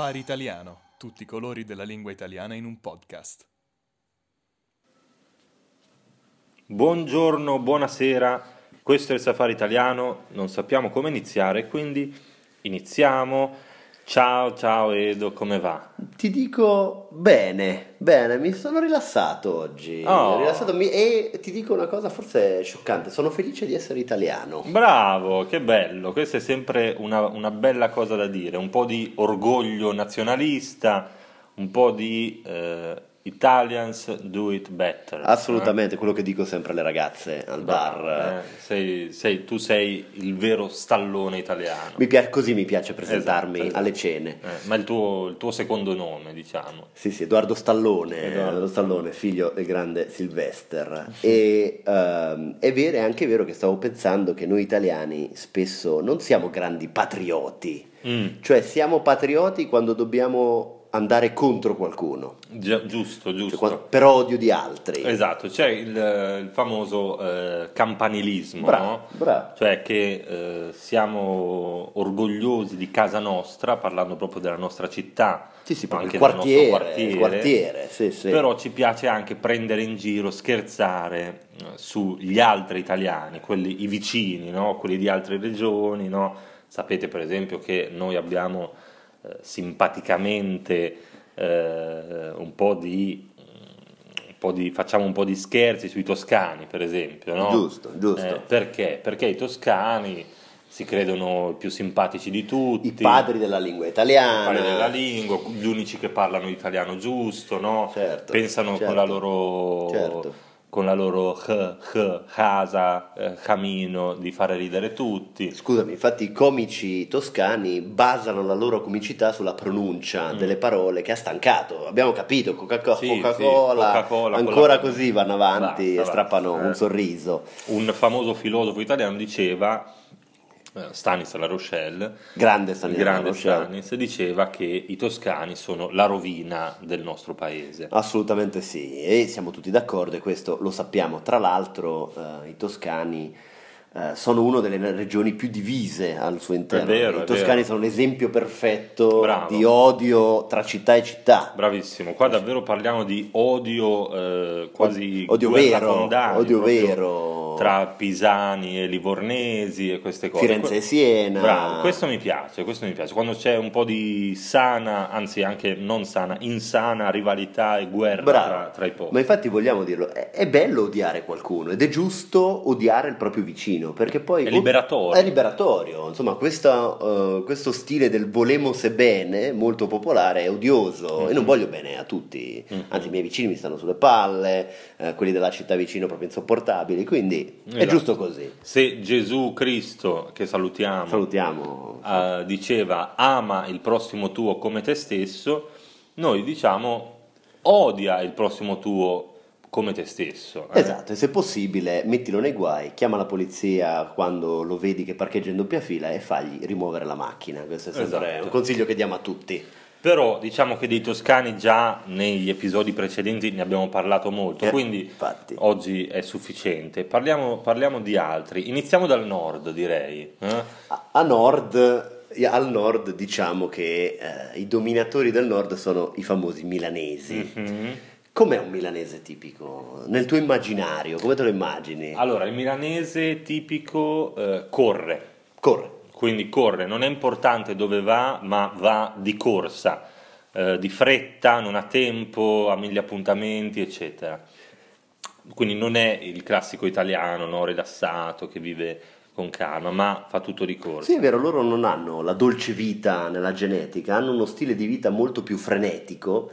Safari Italiano, tutti i colori della lingua italiana in un podcast. Buongiorno, buonasera, questo è il Safari Italiano, non sappiamo come iniziare, quindi iniziamo. Ciao, ciao Edo, come va? Ti dico bene, bene, mi sono rilassato oggi. Oh. Rilassato, mi- e ti dico una cosa forse scioccante, sono felice di essere italiano. Bravo, che bello, questa è sempre una, una bella cosa da dire, un po' di orgoglio nazionalista, un po' di eh, Italians do it better. Assolutamente, quello che dico sempre alle ragazze al Eh? bar. Bravo, eh, sei- sei- tu sei il vero stallone italiano. Mi pia- così mi piace presentarmi Esatto, esatto. alle cene. Eh, ma il tuo, il tuo secondo nome, diciamo. Sì, sì, Edoardo Stallone, Edoardo. Stallone, figlio del grande Sylvester. E ehm, è vero, è anche vero che stavo pensando che noi italiani spesso non siamo grandi patrioti, Mm, cioè siamo patrioti quando dobbiamo andare contro qualcuno, gi- giusto, giusto. cioè per odio di altri. Esatto, c'è il, il famoso eh, campanilismo, Bravo, no? bravo. cioè che eh, siamo orgogliosi di casa nostra, parlando proprio della nostra città, Sì, sì, anche il del quartiere, quartiere, il quartiere, sì, sì. però ci piace anche prendere in giro, scherzare eh, sugli altri italiani, quelli, i vicini, no? quelli di altre regioni, no? sapete per esempio che noi abbiamo simpaticamente eh, un po' di un po' di- facciamo un po' di scherzi sui toscani, per esempio, no? Giusto, giusto. Eh, perché? Perché i toscani si credono i più simpatici di tutti, I padri della lingua italiana. padri della lingua, gli unici che parlano italiano giusto, no? Certo, Pensano certo, con la loro certo. Con la loro h, h, casa, eh, camino di fare ridere tutti. Scusami, infatti i comici toscani basano la loro comicità sulla pronuncia delle parole che ha stancato. Abbiamo capito, Coca-Cola, Mm. Sì, sì, Coca-Cola, Coca-Cola, ancora così vanno avanti Basta, e strappano basta. un Eh. sorriso. Un famoso filosofo italiano diceva eh, Stanis La Rochelle Grande il Stanislas grande Rochelle. Stanis diceva che i toscani sono la rovina del nostro paese. Assolutamente sì, e siamo tutti d'accordo e questo lo sappiamo. Tra l'altro eh, i toscani eh, sono una delle regioni più divise al suo interno. vero, I toscani sono l'esempio perfetto Bravo. di odio tra città e città. Bravissimo, qua davvero parliamo di odio eh, quasi Odio vero, fondale, odio vero. tra pisani e livornesi e queste cose. Firenze e Siena. Bravo, questo mi piace, questo mi piace. Quando c'è un po' di sana, anzi anche non sana, insana rivalità e guerra tra, tra i popoli. Ma infatti vogliamo dirlo, è, è bello odiare qualcuno ed è giusto odiare il proprio vicino perché poi È liberatorio. È liberatorio, insomma, questa, eh, questo stile del volemo se bene molto popolare è odioso Mhm. e non voglio bene a tutti, Mhm. anzi i miei vicini mi stanno sulle palle, eh, quelli della città vicino proprio insopportabili, quindi è Esatto. giusto così. Se Gesù Cristo, che salutiamo, Salutiamo. eh, diceva ama il prossimo tuo come te stesso, noi diciamo odia il prossimo tuo come te stesso. eh. Esatto, e se possibile mettilo nei guai, chiama la polizia quando lo vedi che parcheggia in doppia fila e fagli rimuovere la macchina. Questo è sempre Esatto. un consiglio che diamo a tutti. Però diciamo che dei toscani già negli episodi precedenti ne abbiamo parlato molto, Eh, quindi infatti. oggi è sufficiente. Parliamo, parliamo di altri. Iniziamo dal nord, direi. eh? A, a nord, al nord diciamo che eh, i dominatori del nord sono i famosi milanesi. Mhm. Com'è un milanese tipico? Nel tuo immaginario, come te lo immagini? Allora, il milanese tipico eh, corre. Corre. Quindi corre, non è importante dove va, ma va di corsa, eh, di fretta, non ha tempo, ha mille appuntamenti, eccetera. Quindi non è il classico italiano no, rilassato che vive con calma, ma fa tutto di corsa. Sì, è vero, loro non hanno la dolce vita nella genetica, hanno uno stile di vita molto più frenetico.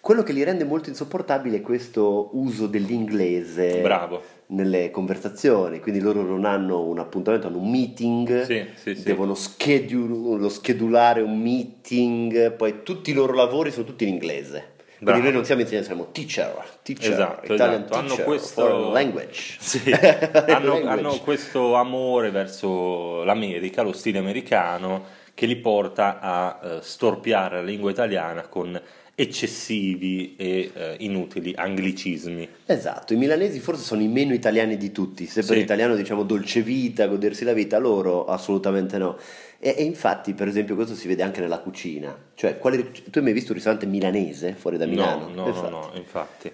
Quello che li rende molto insopportabili è questo uso dell'inglese Bravo. nelle conversazioni, quindi loro non hanno un appuntamento, hanno un meeting, Sì, sì, devono schedule- schedulare un meeting, poi tutti i loro lavori sono tutti in inglese. Bravo. Quindi noi non siamo insegnanti, siamo teacher, teacher, Esatto, Italian esatto. Hanno teacher, questo- foreign language. Sì, hanno, Language. hanno questo amore verso l'America, lo stile americano, che li porta a eh, storpiare la lingua italiana con eccessivi e eh, inutili anglicismi. Esatto, i milanesi forse sono i meno italiani di tutti, se per Sì. italiano diciamo dolce vita, godersi la vita, loro assolutamente no. E, e infatti, per esempio, questo si vede anche nella cucina. Cioè, quali- tu hai mai visto un ristorante milanese fuori da Milano? No, no, no, Infatti. no, infatti.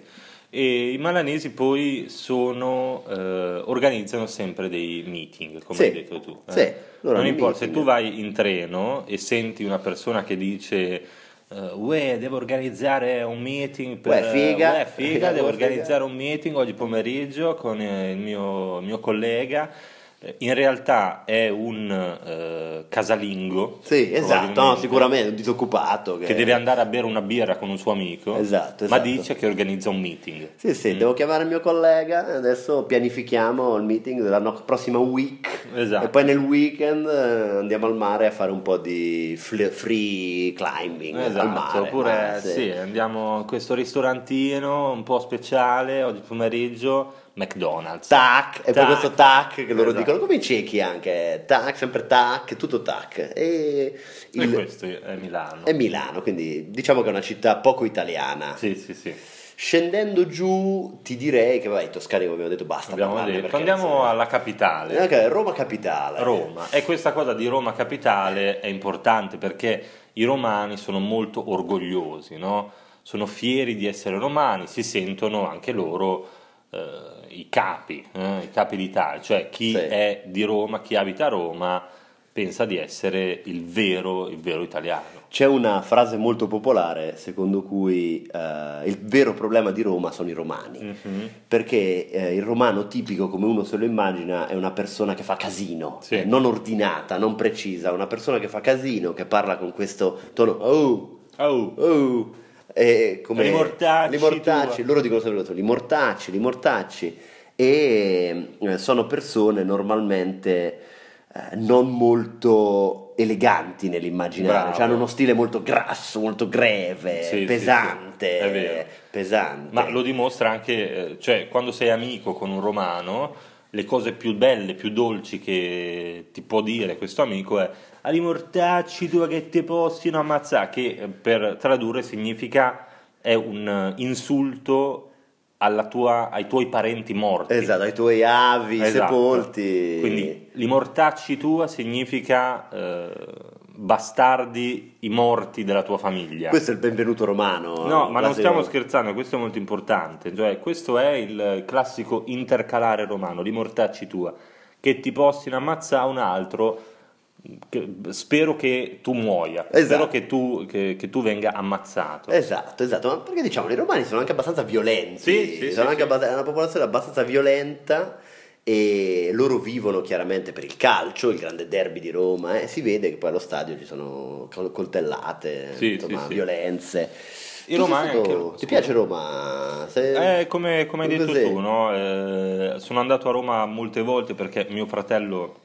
E i malanesi poi sono, eh, organizzano sempre dei meeting, come Sì, hai detto tu. eh. sì, loro non importa, se meeting. tu vai in treno e senti una persona che dice eh, Uè, devo organizzare un meeting per... Uè, figa. uè, figa, devo Uè, figa." organizzare un meeting oggi pomeriggio con eh, il mio, il mio collega. Eh, In realtà è un eh, casalingo. Sì, esatto, no, sicuramente un disoccupato che, che deve andare a bere una birra con un suo amico, Esatto, ma esatto. dice che organizza un meeting. Sì, sì, Mm. devo chiamare il mio collega, adesso pianifichiamo il meeting della no- prossima week Esatto. e poi nel weekend eh, andiamo al mare a fare un po' di fl- free climbing al Esatto, mare. oppure Ah, sì, andiamo in questo ristorantino un po' speciale oggi pomeriggio, McDonald's. Tac, e poi Tac. questo tac che loro Esatto. dicono come i ciechi anche, tac, sempre tac, tutto tac. E E il- questo è Milano. è Milano, quindi diciamo che è una città poco italiana. Sì, sì, sì. Scendendo giù ti direi che vabbè, i toscani come abbiamo detto basta Abbiamo detto. Andiamo alla capitale. Eh, ok, Roma capitale. Roma. E questa cosa di Roma capitale è importante perché i romani sono molto orgogliosi, no? sono fieri di essere romani, si sentono anche loro eh, i capi, eh, i capi d'Italia, cioè chi Sì. è di Roma, chi abita a Roma pensa di essere il vero, il vero italiano. C'è una frase molto popolare secondo cui eh, il vero problema di Roma sono i romani, Mhm. perché eh, il romano tipico, come uno se lo immagina, è una persona che fa casino, Sì. eh, non ordinata, non precisa, una persona che fa casino, che parla con questo tono, oh, Oh, oh, e come Li mortacci li mortacci, loro dicono sempre li mortacci, li mortacci, e eh, sono persone normalmente eh, non molto eleganti nell'immaginario, Bravo. cioè hanno uno stile molto grasso, molto greve, Sì, sì, pesante, sì, vero. pesante. Ma lo dimostra anche, eh, cioè quando sei amico con un romano, le cose più belle, più dolci che ti può dire questo amico è ali mortacci tua che ti possino ammazzare, che eh, per tradurre significa è un eh, insulto alla tua- ai tuoi parenti morti. Esatto, ai tuoi avi Esatto. sepolti. Quindi li mortacci tua significa eh, bastardi i morti della tua famiglia. Questo è il benvenuto romano. No, ma non stiamo scherzando, questo è molto importante. Cioè, questo è il classico intercalare romano, di mortacci tua, che ti possino ammazzare un altro. che- spero che tu muoia, Esatto. spero che tu, che- che tu venga ammazzato. Esatto, esatto, ma perché diciamo i romani sono anche abbastanza violenti, Sì, sì, sono sì, anche abbast- una popolazione abbastanza violenta e loro vivono chiaramente per il calcio, il grande derby di Roma, e si vede che poi allo stadio ci sono col- coltellate, Sì, insomma, sì, sì. violenze. I Tu sei romani stato- anche- Ti piace Roma? Sei- Eh, come, come hai detto tu, no? Eh, sono andato a Roma molte volte perché mio fratello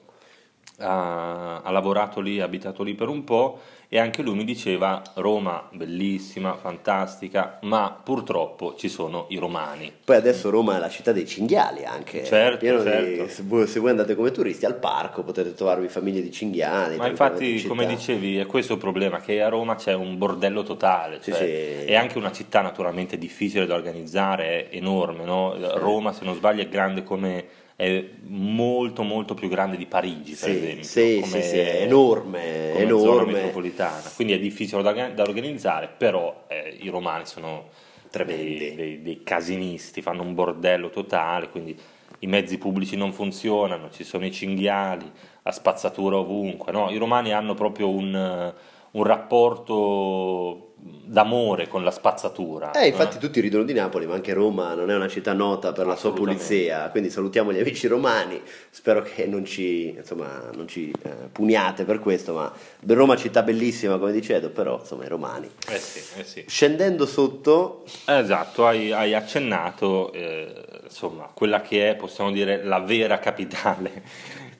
ha, ha lavorato lì, ha abitato lì per un po' e anche lui mi diceva Roma bellissima, fantastica, ma purtroppo ci sono i romani. Poi adesso Roma è la città dei cinghiali anche, Certo, pieno di- certo. se, voi, se voi andate come turisti al parco potete trovarvi famiglie di cinghiali. Ma infatti, in come dicevi, è questo il problema, che a Roma c'è un bordello totale, Sì, cioè, sì. è anche una città naturalmente difficile da organizzare, è enorme, no? Roma se non sbaglio è grande come, è molto molto più grande di Parigi per Sì, esempio, sì, come, sì, sì, è enorme, come zona enorme. metropolitana, quindi è difficile da, da organizzare, però eh, i romani sono Tremendi. dei, dei- dei casinisti, fanno un bordello totale, quindi i mezzi pubblici non funzionano, ci sono i cinghiali, la spazzatura ovunque, no? I romani hanno proprio un, un rapporto d'amore con la spazzatura. Eh, infatti tutti ridono di Napoli, ma anche Roma non è una città nota per la sua pulizia, quindi salutiamo gli amici romani, spero che non ci, insomma, non ci eh, puniate per questo, ma Roma è città bellissima come dicevo, però insomma i romani. Eh sì, eh sì. Scendendo sotto, Esatto, hai, hai accennato eh, insomma quella che è, possiamo dire, la vera capitale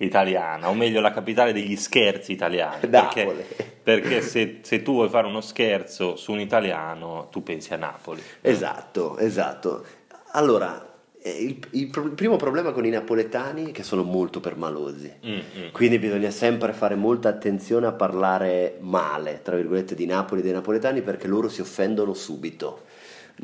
italiana, o meglio la capitale degli scherzi italiani. Perché, Napoli. perché se, se tu vuoi fare uno scherzo su un italiano, tu pensi a Napoli. esatto, esatto. Allora, eh, il, il pro- il primo problema con i napoletani è che sono molto permalosi. Mm, mm. Quindi bisogna sempre fare molta attenzione a parlare male, tra virgolette, di Napoli e dei napoletani perché loro si offendono subito.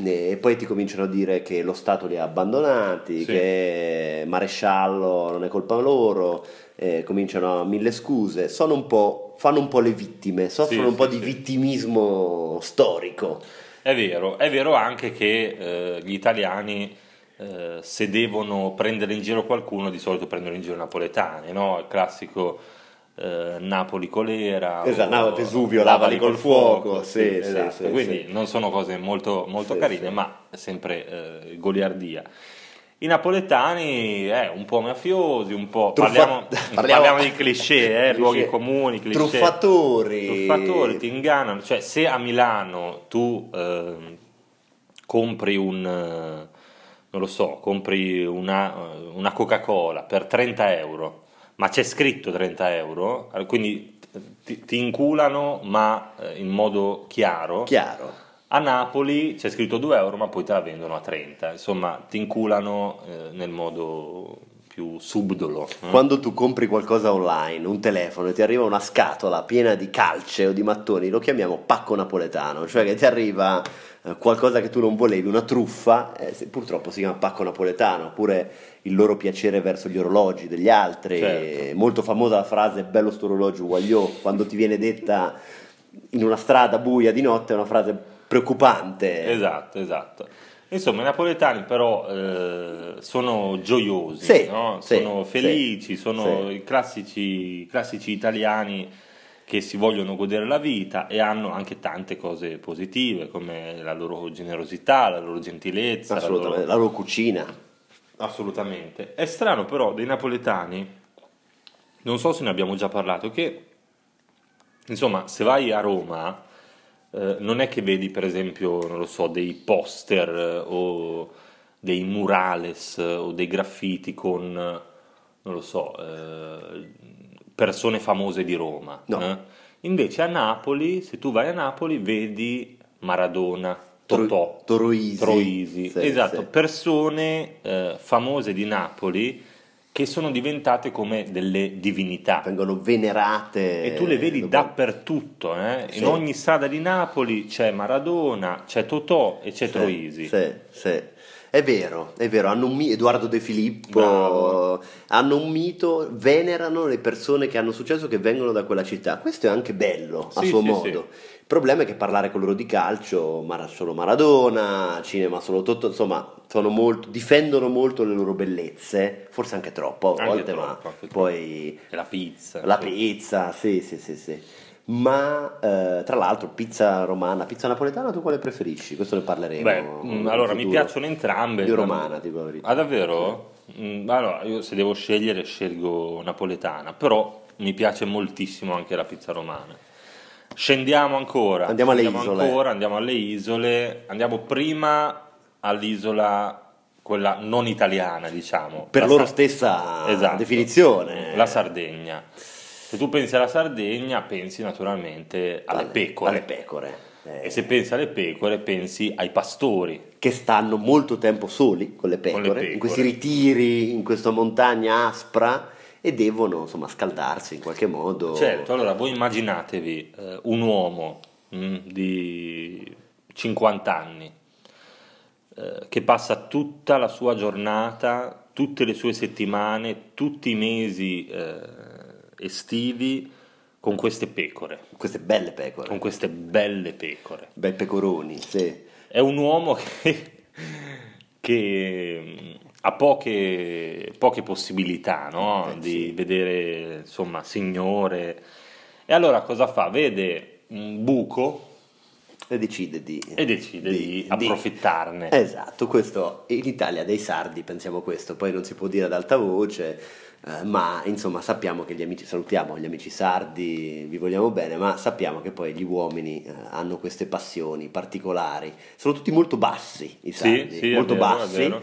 E poi ti cominciano a dire che lo Stato li ha abbandonati, Sì. che Maresciallo non è colpa loro, eh, cominciano a mille scuse, sono un po', fanno un po' le vittime, soffrono Sì, un po' di vittimismo storico. È vero, è vero anche che eh, gli italiani eh, se devono prendere in giro qualcuno di solito prendono in giro i napoletani, no? Il classico eh, Napoli colera, Esatto, no, Vesuvio, lavali col fuoco, sì, sì, esatto. sì, quindi non sono cose molto, molto carine, ma sempre eh, goliardia. I napoletani, eh, un po' mafiosi, un po'... Truffa- Parliamo, parliamo- parliamo di cliché, eh, luoghi comuni, cliché. Truffatori. Truffatori, ti ingannano. Cioè, se a Milano tu ehm, compri un, eh, non lo so, compri una, una Coca-Cola per 30 euro, ma c'è scritto 30 euro, eh, quindi ti, ti inculano, ma eh, in modo chiaro. Chiaro. A Napoli c'è scritto 2 euro, ma poi te la vendono a 30. Insomma, ti inculano eh, nel modo più subdolo. eh. Quando tu compri qualcosa online, un telefono, e ti arriva una scatola piena di calce o di mattoni, lo chiamiamo pacco napoletano, cioè che ti arriva eh, qualcosa che tu non volevi, una truffa, eh, purtroppo si chiama pacco napoletano, oppure il loro piacere verso gli orologi degli altri. Certo. Molto famosa la frase bello sto orologio guagliò, quando ti viene detta in una strada buia di notte è una frase preoccupante. Esatto, esatto. Insomma, i napoletani però eh, sono gioiosi, Sì, no? sì, sono sì, felici, sono i classici, classici italiani che si vogliono godere la vita e hanno anche tante cose positive come la loro generosità, la loro gentilezza. la loro- la loro cucina. Assolutamente. È strano però dei napoletani, non so se ne abbiamo già parlato, che insomma se vai a Roma eh, non è che vedi per esempio, non lo so, dei poster eh, o dei murales eh, o dei graffiti con, non lo so, eh, persone famose di Roma. No. eh. Invece a Napoli, se tu vai a Napoli, vedi Maradona, Tro- Totò, Troisi. Troisi, Sì, esatto, sì. persone famose di Napoli che sono diventate come delle divinità. Vengono venerate. E tu le vedi dopo- dappertutto, eh? Sì. in ogni strada di Napoli c'è Maradona, c'è Totò e c'è Sì, Troisi. Sì, sì. È vero, è vero, hanno un mi- Edoardo De Filippo, Bravo. hanno un mito, venerano le persone che hanno successo che vengono da quella città. Questo è anche bello a Sì, suo modo. Sì. Il problema è che parlare con loro di calcio, Mara- solo Maradona, cinema solo Totò, insomma, sono molto, difendono molto le loro bellezze, forse anche troppo a volte, troppo, ma troppo. poi la pizza. la sì. pizza, sì, sì, sì, sì. Ma eh, tra l'altro pizza romana, pizza napoletana, tu quale preferisci? Questo ne parleremo. Beh, mm, allora mi piacciono entrambe. Io romana, la verità. Ah, davvero? Mm, allora, io se devo scegliere scelgo napoletana, però mi piace moltissimo anche la pizza romana. Scendiamo ancora. Andiamo alle scendiamo isole. ancora, andiamo alle isole. Andiamo prima all'isola, quella non italiana, diciamo. Per La loro Sa- stessa Esatto. definizione. La Sardegna. Se tu pensi alla Sardegna, pensi naturalmente alle pecore. Alle pecore. eh, E se pensi alle pecore, pensi ai pastori. Che stanno molto tempo soli con le, pecore, Con le pecore. in questi ritiri, in questa montagna aspra e devono insomma scaldarsi in qualche modo. Certo, allora voi immaginatevi eh, un uomo mm, di 50 anni eh, che passa tutta la sua giornata, tutte le sue settimane, tutti i mesi eh, estivi con queste pecore, Queste belle pecore. con queste belle pecore. Bei pecoroni, sì. È un uomo che, che, mh, ha poche, poche possibilità no? Eh, di sì. vedere insomma signore e allora cosa fa? Vede un buco E decide di... e decide di, di- approfittarne. Esatto, questo in Italia dei sardi pensiamo questo, poi non si può dire ad alta voce, eh, ma insomma sappiamo che gli amici, salutiamo gli amici sardi, vi vogliamo bene, ma sappiamo che poi gli uomini eh, hanno queste passioni particolari, sono tutti molto bassi i Sì, sardi, sì, è molto vero, bassi.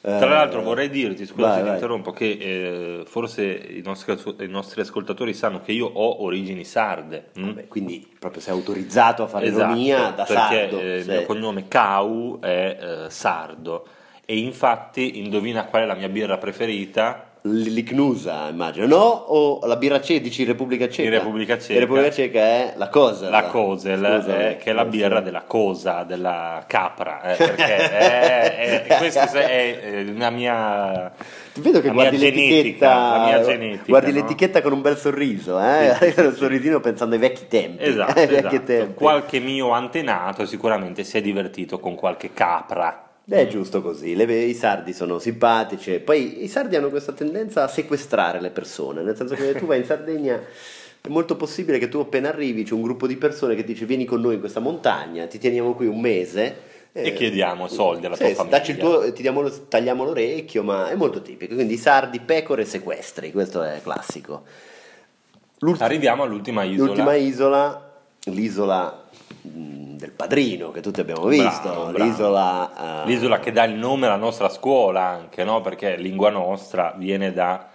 Eh, Tra l'altro vorrei dirti, scusa vai, se ti interrompo, che eh, forse i nostri, i nostri ascoltatori sanno che io ho origini sarde. mm? Vabbè, quindi proprio sei autorizzato a fare Esatto, ironia da perché sardo. eh, il mio cognome Cau è eh, sardo E infatti, indovina qual è la mia birra preferita? L'Icnusa, immagino. No? O la birra ceca, dici Repubblica Ceca? In Repubblica Ceca. In Repubblica Ceca è la cosa. La Kozel, Scusa, eh, che è la eh, birra della cosa, della capra, eh, perché è, è- questa è, una mia... Vedo che la guardi mia l'etichetta, genetica, la genetica, guardi no? l'etichetta con un bel sorriso, eh? Sì, sì, un sì. sorrisino pensando ai vecchi tempi. Esatto, ai esatto. tempi. Qualche mio antenato sicuramente si è divertito con qualche capra. È giusto così, le- i sardi sono simpatici, e poi i sardi hanno questa tendenza a sequestrare le persone, nel senso che tu vai in Sardegna, è molto possibile che tu appena arrivi c'è un gruppo di persone che dice vieni con noi in questa montagna, ti teniamo qui un mese. E chiediamo soldi alla sì, tua famiglia. dacci il tuo- ti diamo tagliamo l'orecchio, ma è molto tipico, quindi i sardi, pecore e sequestri, questo è classico. L'ultima- Arriviamo all'ultima isola. L'ultima isola, l'isola mh, del padrino che tutti abbiamo visto, Bravo, bravo. l'isola... eh, L'isola che dà il nome alla nostra scuola anche, no? Perché lingua nostra viene da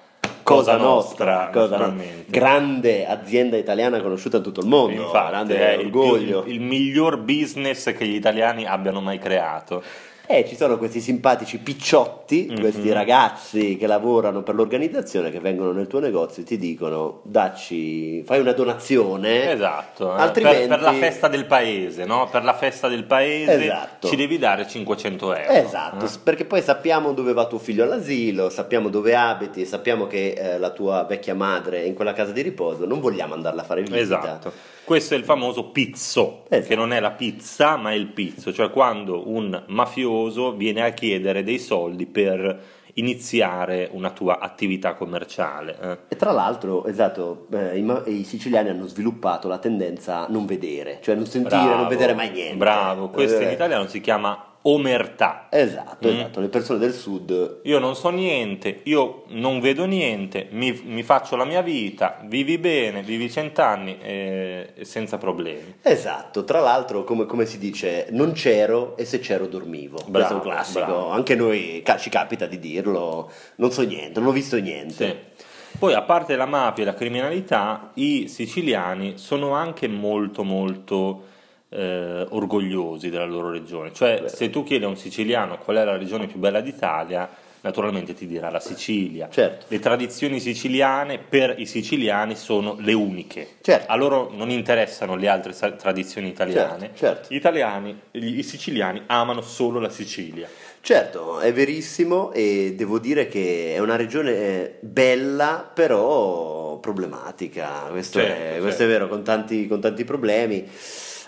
Cosa Cosa Nostra, Nostra, Cosa naturalmente. grande azienda italiana conosciuta in tutto il mondo, Infatti, grande è il, più- orgoglio. il- il miglior business che gli italiani abbiano mai creato. E ci sono questi simpatici picciotti, Mhm. questi ragazzi che lavorano per l'organizzazione, che vengono nel tuo negozio e ti dicono dacci, fai una donazione. Esatto, eh, altrimenti... per, per la festa del paese, no? Per la festa del paese Esatto. ci devi dare 500 euro. Esatto, eh. perché poi sappiamo dove va tuo figlio all'asilo, sappiamo dove abiti, sappiamo che eh, la tua vecchia madre è in quella casa di riposo, non vogliamo andarla a fare visita. Esatto. Questo è il famoso pizzo, Esatto. che non è la pizza, ma è il pizzo, cioè quando un mafioso viene a chiedere dei soldi per iniziare una tua attività commerciale. eh. E tra l'altro, esatto, eh, i, i siciliani hanno sviluppato la tendenza a non vedere, cioè non sentire, Bravo, non vedere mai niente. Bravo, questo in Eh, italiano si chiama omertà. Esatto, Mm. esatto, le persone del sud Io non so niente, io non vedo niente, mi, mi faccio la mia vita, vivi bene, vivi cent'anni e, e senza problemi. Esatto, tra l'altro come, come si dice, non c'ero e se c'ero dormivo. Questo è un Bravo, classico, bravo. anche noi ca- ci capita di dirlo, non so niente, non ho visto niente. Sì. Poi, a parte la mafia e la criminalità, i siciliani sono anche molto, molto eh, orgogliosi della loro regione. Cioè, Beh. se tu chiedi a un siciliano qual è la regione più bella d'Italia, naturalmente ti dirà la Sicilia. Certo. Le tradizioni siciliane per i siciliani sono le uniche. Certo. A loro non interessano le altre sa- tradizioni italiane. Certo, certo. Gli italiani, gli- i siciliani amano solo la Sicilia. Certo, è verissimo e devo dire che è una regione eh, bella però problematica, questo, Certo, è, certo. questo è vero, con tanti, con tanti problemi.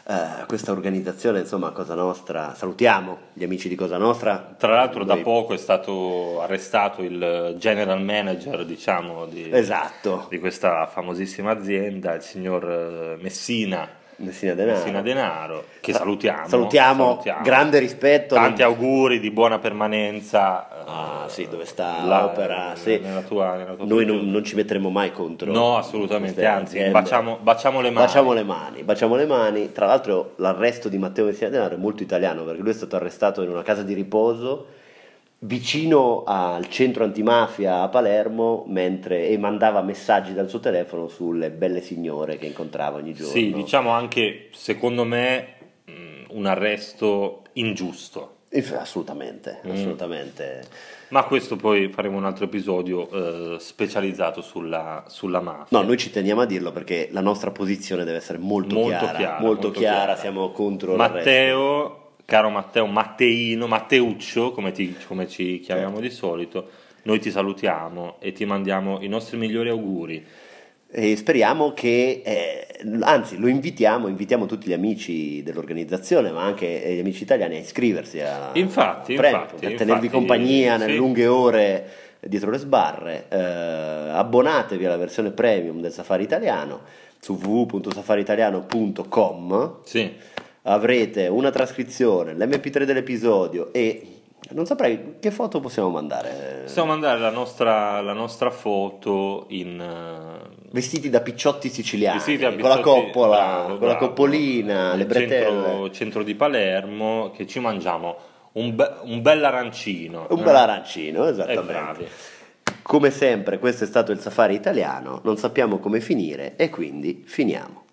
Eh, questa organizzazione, insomma, Cosa Nostra, salutiamo gli amici di Cosa Nostra. Tra l'altro da Noi- poco è stato arrestato il general manager, diciamo, di, Esatto, di questa famosissima azienda, il signor eh, Messina, Messina Denaro. Messina Denaro, che Sa- salutiamo. salutiamo, grande rispetto. Tanti auguri di buona permanenza. eh, Ah, sì, dove sta là, l'opera, eh, sì. nella tua, nella tua Noi non, non ci metteremo mai contro. No, assolutamente, anzi, baciamo, baciamo le mani. Baciamo le mani, baciamo le mani. Tra l'altro l'arresto di Matteo Messina Denaro è molto italiano perché lui è stato arrestato in una casa di riposo vicino al centro antimafia a Palermo mentre, e mandava messaggi dal suo telefono sulle belle signore che incontrava ogni giorno. Sì, diciamo anche, secondo me, mh, un arresto ingiusto. Inf- Assolutamente, Mm. assolutamente. Ma questo poi faremo un altro episodio eh, specializzato sulla, sulla mafia. No, noi ci teniamo a dirlo perché la nostra posizione deve essere molto, Molto chiara, chiara, molto molto chiara, chiara. siamo contro. Matteo, caro Matteo, Matteino, Matteuccio, come, ti- come ci chiamiamo di solito, noi ti salutiamo e ti mandiamo i nostri migliori auguri. E speriamo che, eh, anzi lo invitiamo, invitiamo tutti gli amici dell'organizzazione, ma anche gli amici italiani a iscriversi a Infatti, a Premium, infatti, per infatti, tenervi compagnia nelle sì. lunghe ore dietro le sbarre. Eh, abbonatevi alla versione premium del Safari Italiano su www.safariitaliano.com Sì, avrete una trascrizione, l'MP3 dell'episodio e non saprei che foto possiamo mandare. possiamo mandare la nostra, la nostra foto in... eh, Vestiti da picciotti siciliani, Vestiti da con la coppola, bravo, con la bravo. coppolina, le bretelle. centro, centro di Palermo che ci mangiamo un, be- un bel arancino. Un eh. bel arancino, esattamente. Come sempre, questo è stato il safari italiano, non sappiamo come finire e quindi finiamo.